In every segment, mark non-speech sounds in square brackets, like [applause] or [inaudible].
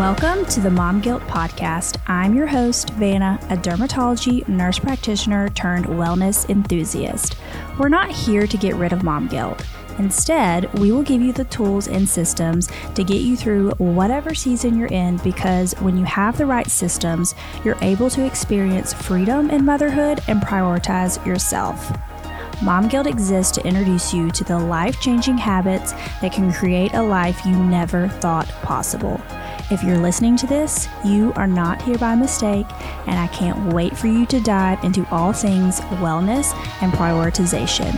Welcome to the Mom Guilt Podcast. I'm your host, Vanna, a dermatology nurse practitioner turned wellness enthusiast. We're not here to get rid of mom guilt. Instead, we will give you the tools and systems to get you through whatever season you're in because when you have the right systems, you're able to experience freedom in motherhood and prioritize yourself. Mom Guilt exists to introduce you to the life changing habits that can create a life you never thought possible. If you're listening to this, you are not here by mistake, and I can't wait for you to dive into all things wellness and prioritization.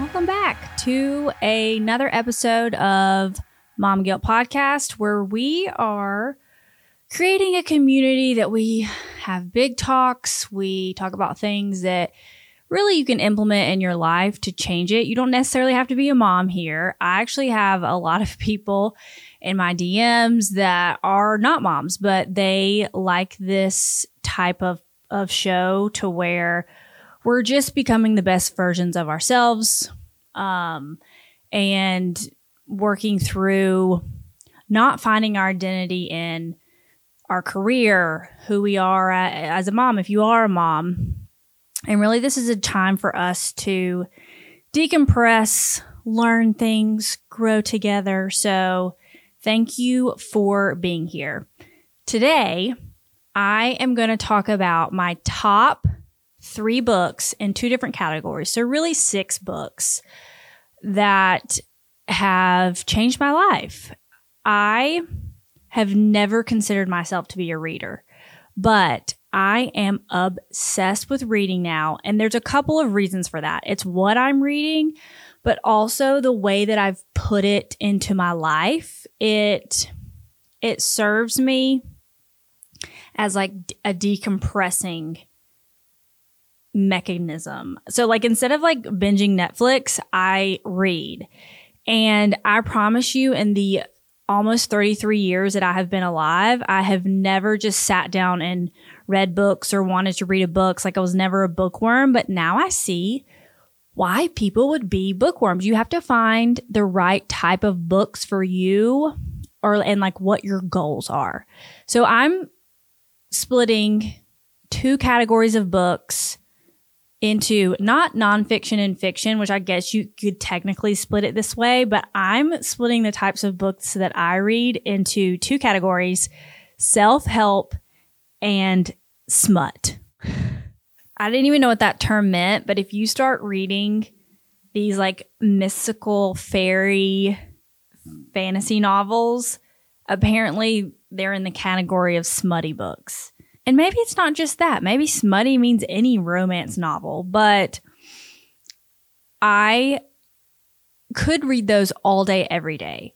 Welcome back to another episode of Mom Guilt Podcast, where we are creating a community that we have big talks. We talk about things that really you can implement in your life to change it. You don't necessarily have to be a mom here. I actually have a lot of people in my DMs that are not moms, but they like this type of, of show to where we're just becoming the best versions of ourselves. Um, and working through not finding our identity in our career, who we are as a mom, if you are a mom. And really, this is a time for us to decompress, learn things, grow together. So, thank you for being here. Today, I am going to talk about my top three books in two different categories. So, really, six books that have changed my life. I have never considered myself to be a reader, but I am obsessed with reading now. And there's a couple of reasons for that. It's what I'm reading, but also the way that I've put it into my life. It, it serves me as like a decompressing mechanism. So like instead of like binging Netflix, I read. And I promise you in the almost 33 years that I have been alive, I have never just sat down and read books or wanted to read a book. like I was never a bookworm, but now I see why people would be bookworms. You have to find the right type of books for you or and like what your goals are. So I'm splitting two categories of books into not nonfiction and fiction, which I guess you could technically split it this way, but I'm splitting the types of books that I read into two categories self help and smut. I didn't even know what that term meant, but if you start reading these like mystical fairy fantasy novels, apparently they're in the category of smutty books. And maybe it's not just that. Maybe smutty means any romance novel, but I could read those all day, every day.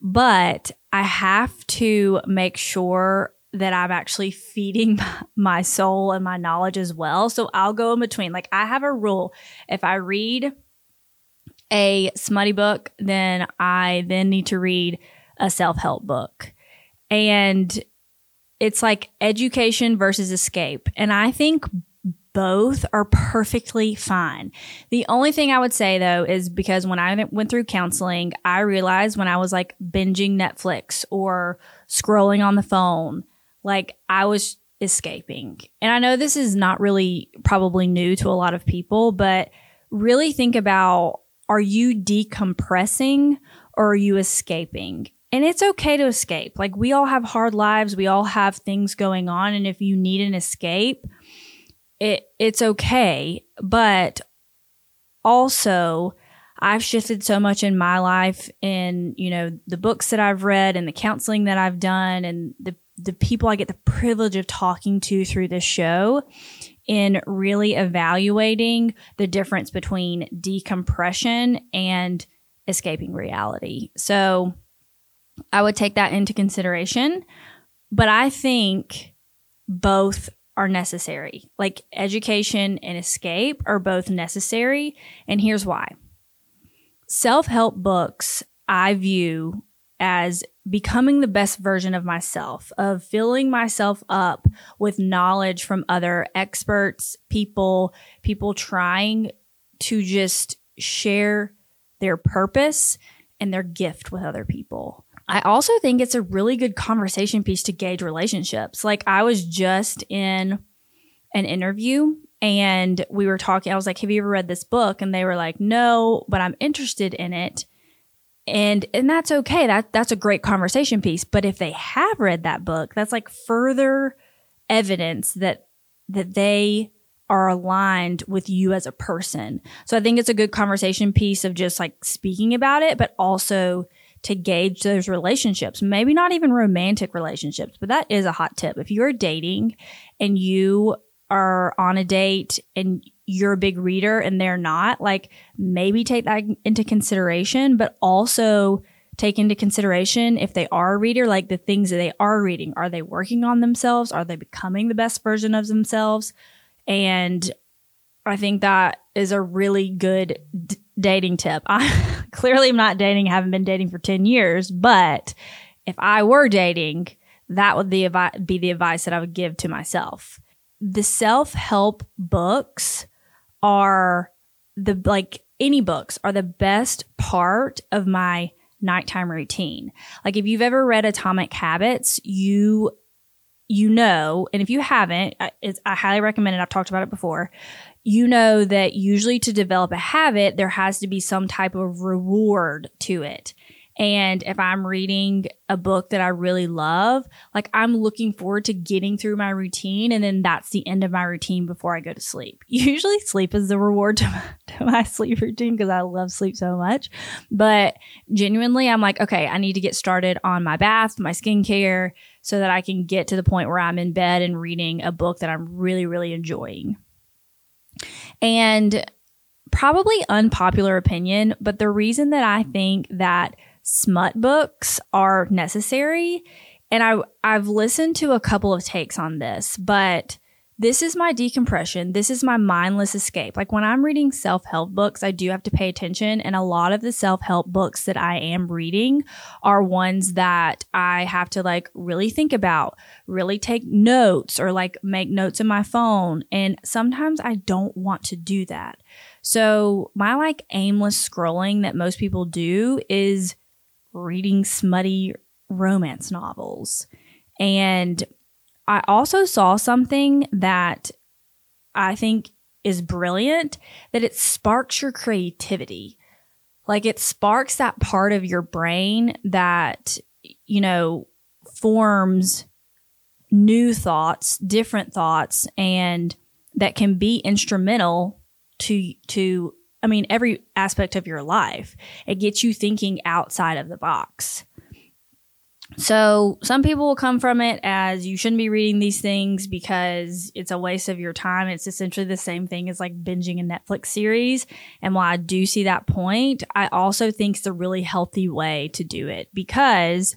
But I have to make sure that I'm actually feeding [laughs] my soul and my knowledge as well. So I'll go in between. Like I have a rule. If I read a smutty book, then I then need to read a self-help book. And it's like education versus escape. And I think both are perfectly fine. The only thing I would say though is because when I went through counseling, I realized when I was like binging Netflix or scrolling on the phone, like I was escaping. And I know this is not really probably new to a lot of people, but really think about are you decompressing or are you escaping? And it's okay to escape. Like we all have hard lives, we all have things going on and if you need an escape, it it's okay, but also I've shifted so much in my life in, you know, the books that I've read and the counseling that I've done and the the people I get the privilege of talking to through this show in really evaluating the difference between decompression and escaping reality. So I would take that into consideration. But I think both are necessary. Like education and escape are both necessary. And here's why self help books I view as becoming the best version of myself, of filling myself up with knowledge from other experts, people, people trying to just share their purpose, and their gift with other people. I also think it's a really good conversation piece to gauge relationships. Like I was just in an interview and we were talking. I was like, "Have you ever read this book?" And they were like, "No, but I'm interested in it." And and that's okay. That that's a great conversation piece. But if they have read that book, that's like further evidence that that they are aligned with you as a person. So I think it's a good conversation piece of just like speaking about it, but also to gauge those relationships. Maybe not even romantic relationships, but that is a hot tip. If you're dating and you are on a date and you're a big reader and they're not, like maybe take that into consideration, but also take into consideration if they are a reader, like the things that they are reading. Are they working on themselves? Are they becoming the best version of themselves? And I think that is a really good d- dating tip. [laughs] I clearly am not dating, haven't been dating for 10 years, but if I were dating, that would be, be the advice that I would give to myself. The self help books are the, like any books, are the best part of my nighttime routine. Like if you've ever read Atomic Habits, you you know, and if you haven't, I, I highly recommend it. I've talked about it before. You know that usually to develop a habit, there has to be some type of reward to it. And if I'm reading a book that I really love, like I'm looking forward to getting through my routine. And then that's the end of my routine before I go to sleep. [laughs] Usually sleep is the reward to my, [laughs] to my sleep routine because I love sleep so much. But genuinely, I'm like, okay, I need to get started on my bath, my skincare so that I can get to the point where I'm in bed and reading a book that I'm really, really enjoying. And probably unpopular opinion, but the reason that I think that smut books are necessary. And I, I've listened to a couple of takes on this, but this is my decompression. This is my mindless escape. Like when I'm reading self help books, I do have to pay attention. And a lot of the self help books that I am reading are ones that I have to like really think about, really take notes or like make notes in my phone. And sometimes I don't want to do that. So my like aimless scrolling that most people do is reading smutty romance novels. And I also saw something that I think is brilliant that it sparks your creativity. Like it sparks that part of your brain that, you know, forms new thoughts, different thoughts, and that can be instrumental to, to I mean, every aspect of your life. It gets you thinking outside of the box. So some people will come from it as you shouldn't be reading these things because it's a waste of your time. It's essentially the same thing as like binging a Netflix series. And while I do see that point, I also think it's a really healthy way to do it because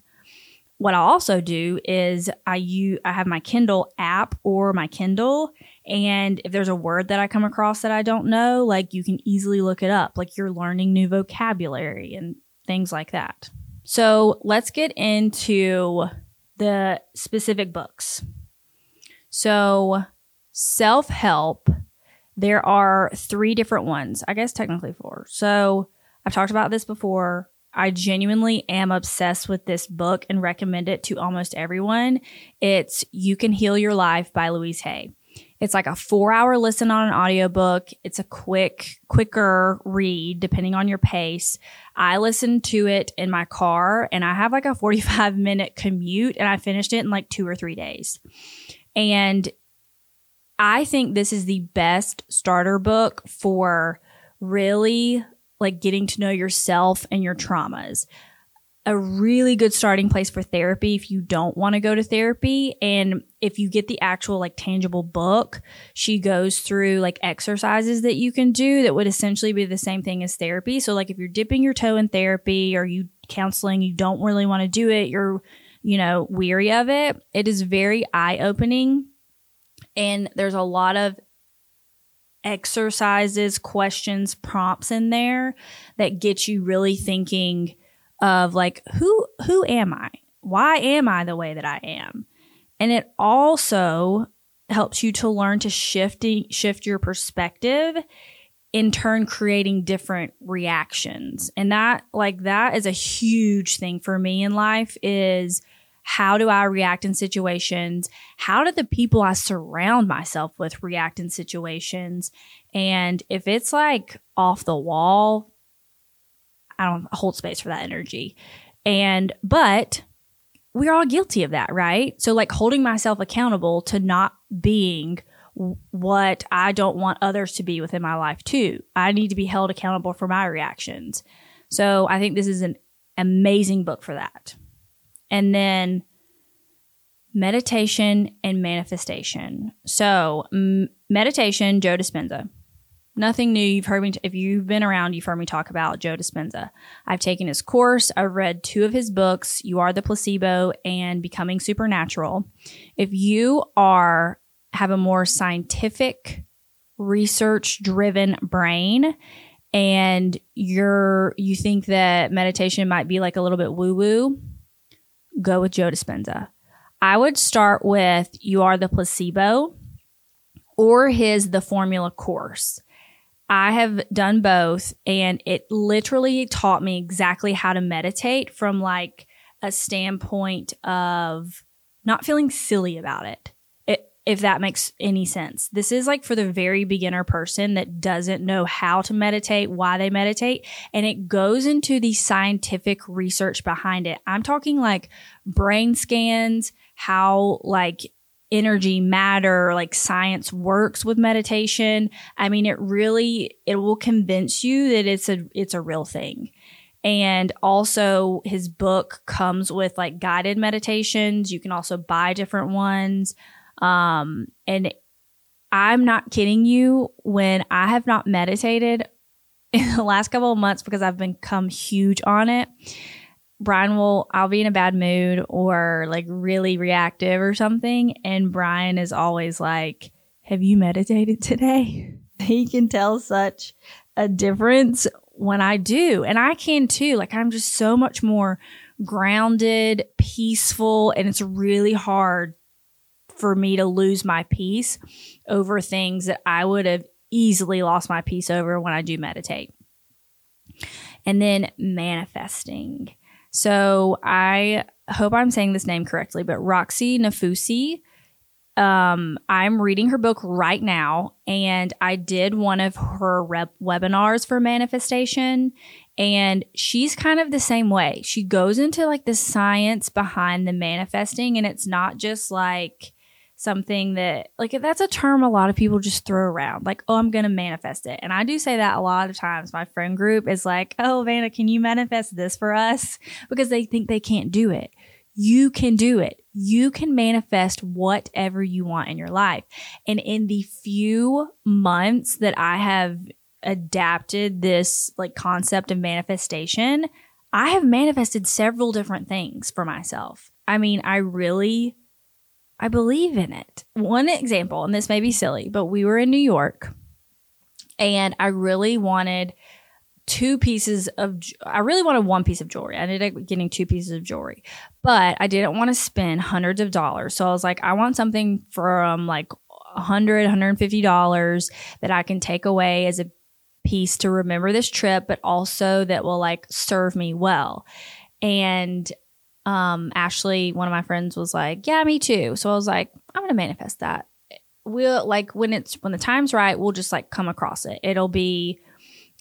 what I also do is I use I have my Kindle app or my Kindle and if there's a word that I come across that I don't know, like you can easily look it up. Like you're learning new vocabulary and things like that. So let's get into the specific books. So, self help, there are three different ones. I guess technically four. So, I've talked about this before. I genuinely am obsessed with this book and recommend it to almost everyone. It's You Can Heal Your Life by Louise Hay. It's like a four hour listen on an audiobook. It's a quick, quicker read depending on your pace. I listened to it in my car and I have like a 45 minute commute and I finished it in like two or three days. And I think this is the best starter book for really like getting to know yourself and your traumas a really good starting place for therapy if you don't want to go to therapy. And if you get the actual like tangible book, she goes through like exercises that you can do that would essentially be the same thing as therapy. So like if you're dipping your toe in therapy or you counseling, you don't really want to do it, you're, you know, weary of it. It is very eye opening. And there's a lot of exercises, questions, prompts in there that get you really thinking of like who who am I? Why am I the way that I am? And it also helps you to learn to shifting shift your perspective in turn creating different reactions. And that like that is a huge thing for me in life is how do I react in situations? How do the people I surround myself with react in situations? And if it's like off the wall, I don't hold space for that energy. And, but we're all guilty of that, right? So, like holding myself accountable to not being what I don't want others to be within my life, too. I need to be held accountable for my reactions. So, I think this is an amazing book for that. And then meditation and manifestation. So, m- meditation, Joe Dispenza. Nothing new. You've heard me, t- if you've been around, you've heard me talk about Joe Dispenza. I've taken his course. I've read two of his books, You Are the Placebo and Becoming Supernatural. If you are, have a more scientific, research driven brain and you're, you think that meditation might be like a little bit woo woo, go with Joe Dispenza. I would start with You Are the Placebo or his The Formula course. I have done both and it literally taught me exactly how to meditate from like a standpoint of not feeling silly about it. If that makes any sense. This is like for the very beginner person that doesn't know how to meditate, why they meditate, and it goes into the scientific research behind it. I'm talking like brain scans, how like energy matter like science works with meditation i mean it really it will convince you that it's a it's a real thing and also his book comes with like guided meditations you can also buy different ones um and i'm not kidding you when i have not meditated [laughs] in the last couple of months because i've become huge on it Brian will, I'll be in a bad mood or like really reactive or something. And Brian is always like, Have you meditated today? [laughs] He can tell such a difference when I do. And I can too. Like I'm just so much more grounded, peaceful, and it's really hard for me to lose my peace over things that I would have easily lost my peace over when I do meditate. And then manifesting. So I hope I'm saying this name correctly, but Roxie Nafousi. Um, I'm reading her book right now, and I did one of her rep- webinars for manifestation, and she's kind of the same way. She goes into like the science behind the manifesting, and it's not just like something that like that's a term a lot of people just throw around like oh i'm gonna manifest it. And i do say that a lot of times. My friend group is like oh vanna can you manifest this for us? Because they think they can't do it. You can do it. You can manifest whatever you want in your life. And in the few months that i have adapted this like concept of manifestation i have manifested several different things for myself. I mean i really I believe in it. One example, and this may be silly, but we were in New York and I really wanted two pieces of I really wanted one piece of jewelry. I ended up getting two pieces of jewelry. But I didn't want to spend hundreds of dollars. So I was like I want something from like 100 $150 that I can take away as a piece to remember this trip but also that will like serve me well. And um, Ashley, one of my friends, was like, "Yeah, me too." So I was like, "I'm gonna manifest that." We'll like when it's when the time's right, we'll just like come across it. It'll be,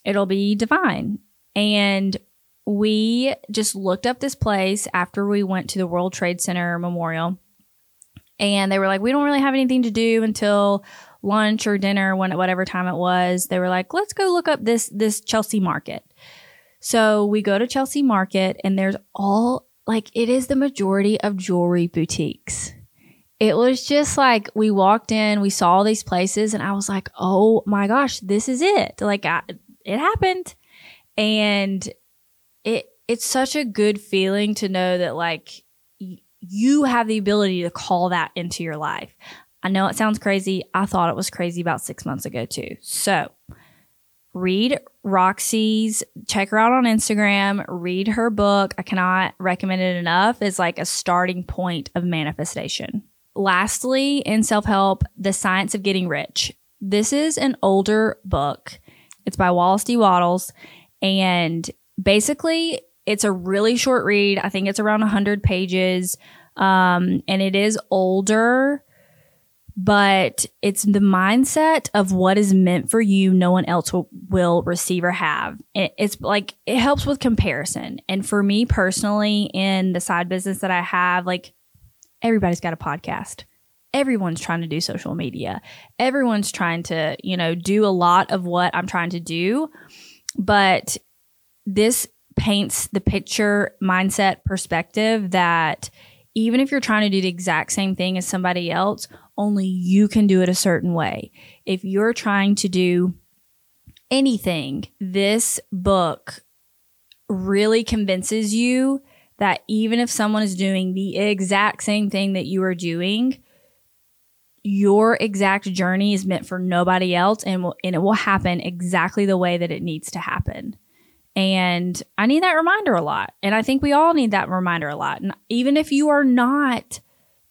it'll be divine. And we just looked up this place after we went to the World Trade Center Memorial, and they were like, "We don't really have anything to do until." lunch or dinner when whatever time it was they were like let's go look up this this chelsea market so we go to chelsea market and there's all like it is the majority of jewelry boutiques. It was just like we walked in, we saw all these places, and I was like, oh my gosh, this is it. Like I, it happened. And it it's such a good feeling to know that like y- you have the ability to call that into your life. I know it sounds crazy. I thought it was crazy about six months ago too. So read Roxie's, check her out on Instagram, read her book. I cannot recommend it enough. It's like a starting point of manifestation. Lastly, in self help, The Science of Getting Rich. This is an older book It's by Wallace D. Wattles. And basically, it's a really short read. I think it's around 100 pages. Um, and it is older, but it's the mindset of what is meant for you, no one else will, will receive or have. It, it's like, it helps with comparison. And for me personally, in the side business that I have, like everybody's got a podcast everyone's trying to do social media. Everyone's trying to, you know, do a lot of what I'm trying to do. But this paints the picture, mindset, perspective that even if you're trying to do the exact same thing as somebody else, only you can do it a certain way. If you're trying to do anything, this book really convinces you that even if someone is doing the exact same thing that you are doing, your exact journey is meant for nobody else and will, and it will happen exactly the way that it needs to happen. And I need that reminder a lot. And I think we all need that reminder a lot. And even if you are not,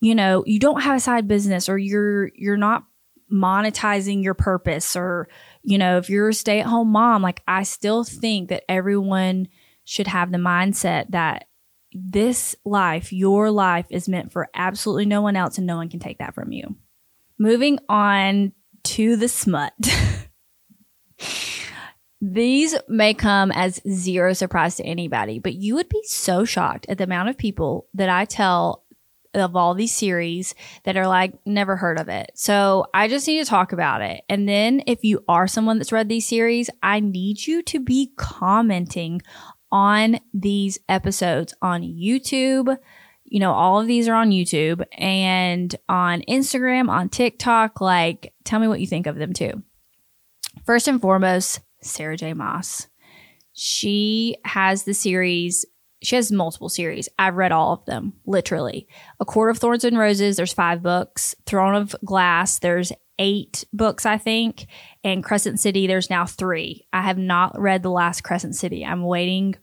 you know, you don't have a side business or you're you're not monetizing your purpose or you know, if you're a stay-at-home mom, like I still think that everyone should have the mindset that this life, your life is meant for absolutely no one else and no one can take that from you. Moving on to the smut. [laughs] These may come as zero surprise to anybody, but you would be so shocked at the amount of people that I tell of all these series that are like, never heard of it. So I just need to talk about it. And then if you are someone that's read these series, I need you to be commenting on these episodes on YouTube, you know, all of these are on YouTube and on Instagram, on TikTok. Like, tell me what you think of them too. First and foremost, Sarah J. Maas. She has the series, she has multiple series. I've read all of them, literally. A Court of Thorns and Roses, there's five books. Throne of Glass, there's eight books, I think. And Crescent City, there's now three. I have not read the last Crescent City. I'm waiting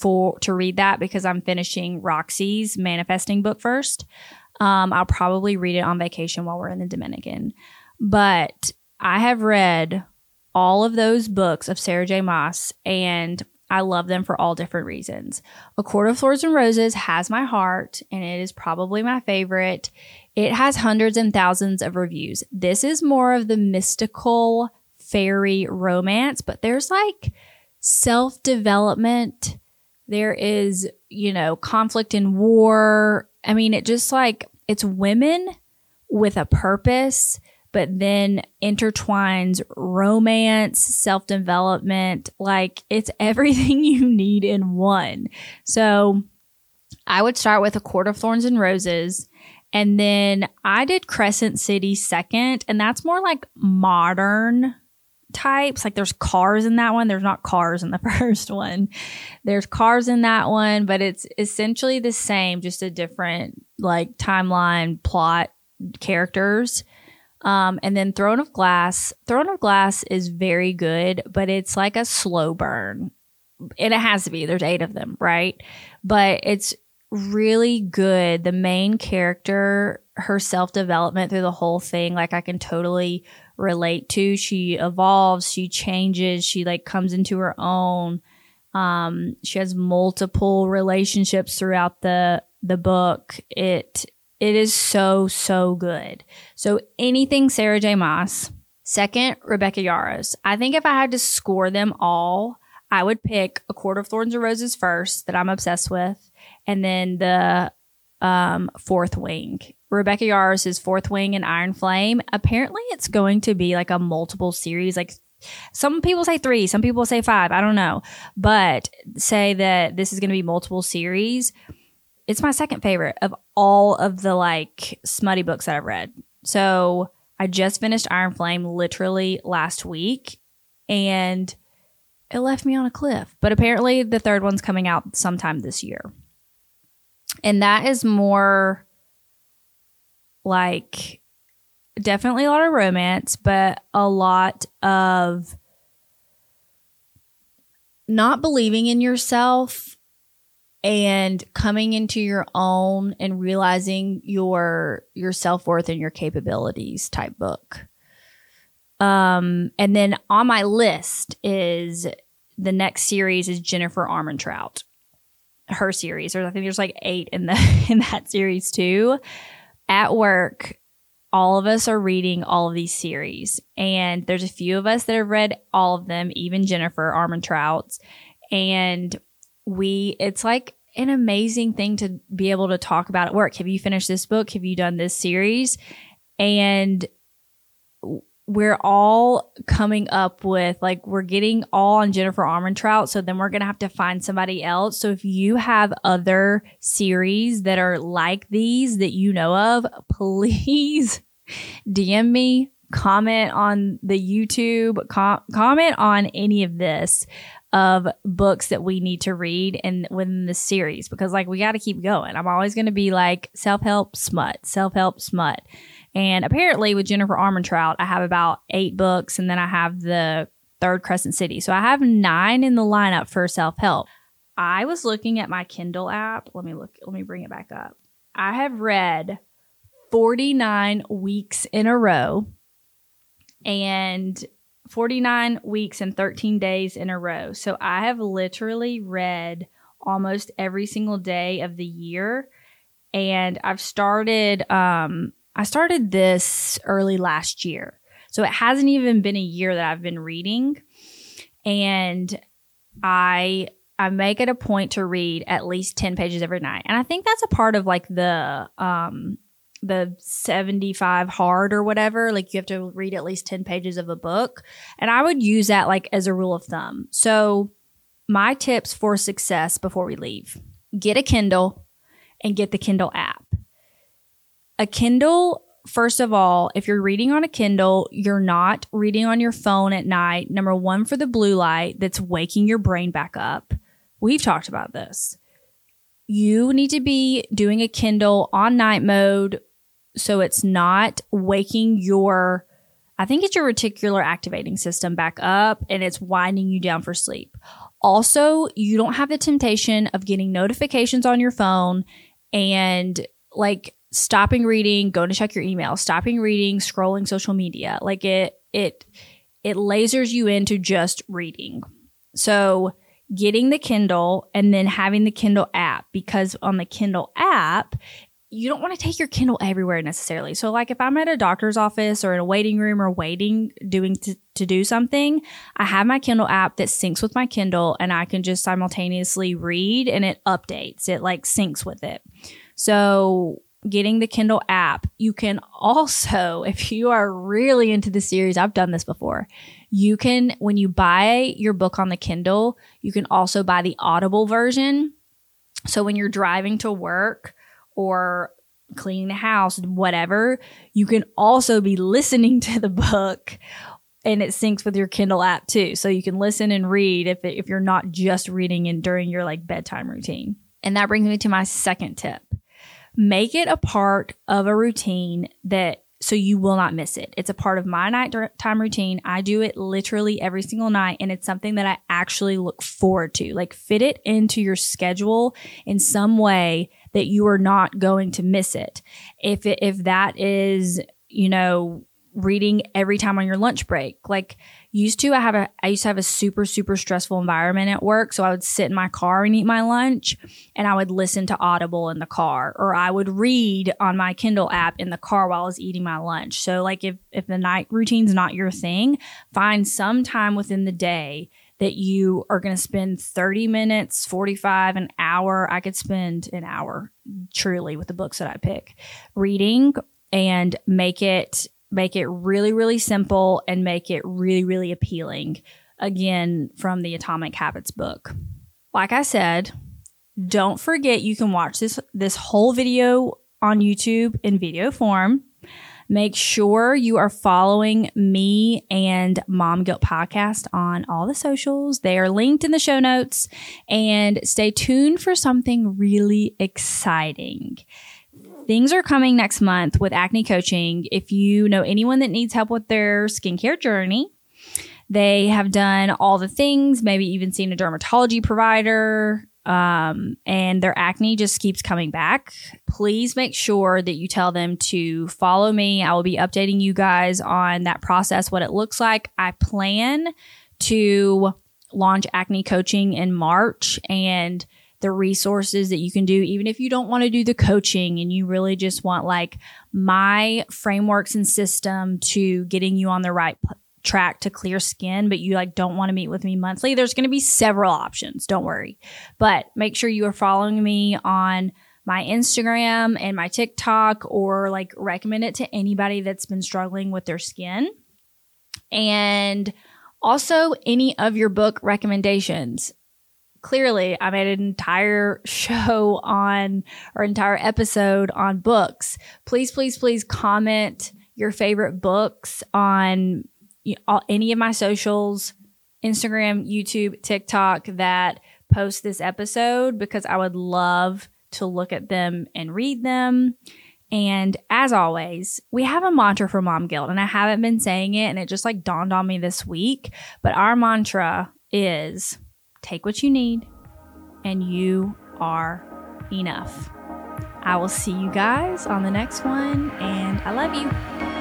for to read that because I'm finishing Roxie's manifesting book first. Um, I'll probably read it on vacation while we're in the Dominican. But I have read all of those books of Sarah J. Maas and I love them for all different reasons. A Court of Thorns and Roses has my heart and it is probably my favorite. It has hundreds and thousands of reviews. This is more of the mystical fairy romance, but there's like self development there is, you know, conflict and war. I mean, it just like it's women with a purpose, but then intertwines romance, self development. Like it's [laughs] everything you need in one. So I would start with A Court of Thorns and Roses. And then I did Crescent City second, and that's more like modern types. Like there's cars in that one. There's not cars in the [laughs] first one. There's cars in that one, but it's essentially the same, just a different like timeline, plot, characters. Um, and then Throne of Glass. Throne of Glass is very good, but it's like a slow burn. And it has to be. There's eight of them, right? But it's really good. The main character, her self development through the whole thing, like I can totally relate to. She evolves, she changes, she like comes into her own. Um, she has multiple relationships throughout the the book. It it is so so good. So anything Sarah J. Maas. Second, Rebecca Yarros. I think if I had to score them all, I would pick A Court of Thorns and Roses first, that I'm obsessed with, and then the um, Fourth Wing. Rebecca Yarros' Fourth Wing and Iron Flame. Apparently, it's going to be like a multiple series. Like some people say three, some people say five. I don't know, but say that this is going to be multiple series. It's my second favorite of all of the like smutty books that I've read. So I just finished Iron Flame literally last week, and it left me on a cliff. But apparently, the third one's coming out sometime this year, and that is more like definitely a lot of romance, but a lot of not believing in yourself and coming into your own and realizing your your self-worth and your capabilities type book. Um, and then on my list is the next series is Jennifer Armentrout, her series. Or I think there's like eight in the [laughs] in that series too. At work, all of us are reading all of these series, and there's a few of us that have read all of them, even Jennifer Armentrout's, and we it's like an amazing thing to be able to talk about at work. Have you finished this book? Have you done this series? And we're all coming up with like we're getting all on Jennifer Armentrout, so then we're gonna have to find somebody else. So if you have other series that are like these that you know of, [laughs] please DM me, comment on the YouTube, com- comment on any of this of books that we need to read and within the series because like we got to keep going. I'm always going to be like self help smut, self help smut. And apparently with Jennifer Armentrout, I have about eight books and then I have the third Crescent City. So I have nine in the lineup for self help. I was looking at my Kindle app. Let me look, let me bring it back up. I have read 49 weeks in a row and 49 weeks and 13 days in a row. So I have literally read almost every single day of the year. And I've started um, I started this early last year. So it hasn't even been a year that I've been reading. And I I make it a point to read at least 10 pages every night. And I think that's a part of like the um the 75 hard or whatever. Like you have to read at least 10 pages of a book. And I would use that like as a rule of thumb. So my tips for success before we leave. Get a Kindle and get the Kindle app. A Kindle, first of all, if you're reading on a Kindle, you're not reading on your phone at night. Number one, for the blue light that's waking your brain back up. We've talked about this. You need to be doing a Kindle on night mode so it's not waking your I think it's your reticular activating system back up and it's winding you down for sleep. Also, you don't have the temptation of getting notifications on your phone and like stopping reading, going to check your email, stopping reading, scrolling social media. Like it, it, it lasers you into just reading. So getting the Kindle and then having the Kindle app because on the Kindle app, you don't want to take your Kindle everywhere necessarily. So like if I'm at a doctor's office or in a waiting room or waiting doing to, to do something, I have my Kindle app that syncs with my Kindle and I can just simultaneously read and it updates. It like syncs with it. So getting the Kindle app. You can also, [laughs] if you are really into the series, I've done this before. You can, when you buy your book on the Kindle, you can also buy the Audible version. So when you're driving to work or cleaning the house, whatever, you can also be listening to the book and it syncs with your Kindle app too. So you can listen and read if, if you're not just reading and during your like bedtime routine. And that brings me to my second tip make it a part of a routine that so you will not miss it. It's a part of my nighttime routine. I do it literally every single night and it's something that I actually look forward to. Like fit it into your schedule in some way that you are not going to miss it. If if that is, you know, reading every time on your lunch break, like used to I have a I used to have a super super stressful environment at work so I would sit in my car and eat my lunch and I would listen to Audible in the car or I would read on my Kindle app in the car while I was eating my lunch. So like if if the night routine's not your thing, find some time within the day that you are going to spend 30 minutes, 45, an hour. I could spend an hour truly with the books that I pick reading and make it make it really, really simple and make it really, really appealing. Again, from the Atomic Habits book. Like I said, don't forget you can watch this this whole video on YouTube in video form. Make sure you are following me and Mom Guilt Podcast on all the socials. They are linked in the show notes. And stay tuned for something really exciting things are coming next month with acne coaching. If you know anyone that needs help with their skincare journey, they have done all the things, maybe even seen a dermatology provider. Um, and their acne just keeps coming back, please make sure that you tell them to follow me. I will be updating you guys on that process, what it looks like. I plan to launch acne coaching in March and the resources that you can do, even if you don't want to do the coaching and you really just want like my frameworks and system to getting you on the right p- track to clear skin, but you like don't want to meet with me monthly. There's going to be several options. Don't worry, but make sure you are following me on my Instagram and my TikTok or like recommend it to anybody that's been struggling with their skin. And also any of your book recommendations clearly I made an entire [laughs] show on or entire episode on books. Please, please, please comment your favorite books on any of my socials, Instagram, YouTube, TikTok that post this episode because I would love to look at them and read them. And as always, we have a mantra for Mom Guilt, and I haven't been saying it, and it just like dawned on me this week. But our mantra is take what you need, and you are enough. I will see you guys on the next one, and I love you.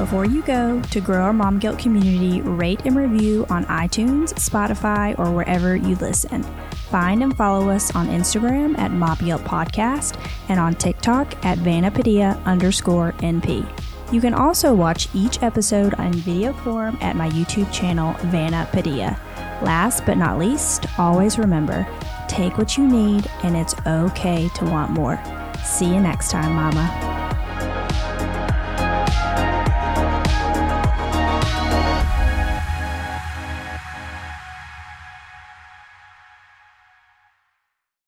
Before you go, to grow our Mom Guilt community, rate and review on iTunes, Spotify, or wherever you listen. Find and follow us on Instagram at Mom Guilt Podcast and on TikTok at Vanna Padilla underscore NP. You can also watch each episode on video form at my YouTube channel, Vanna Padilla. Last but not least, always remember take what you need, and it's okay to want more. See you next time, Mama.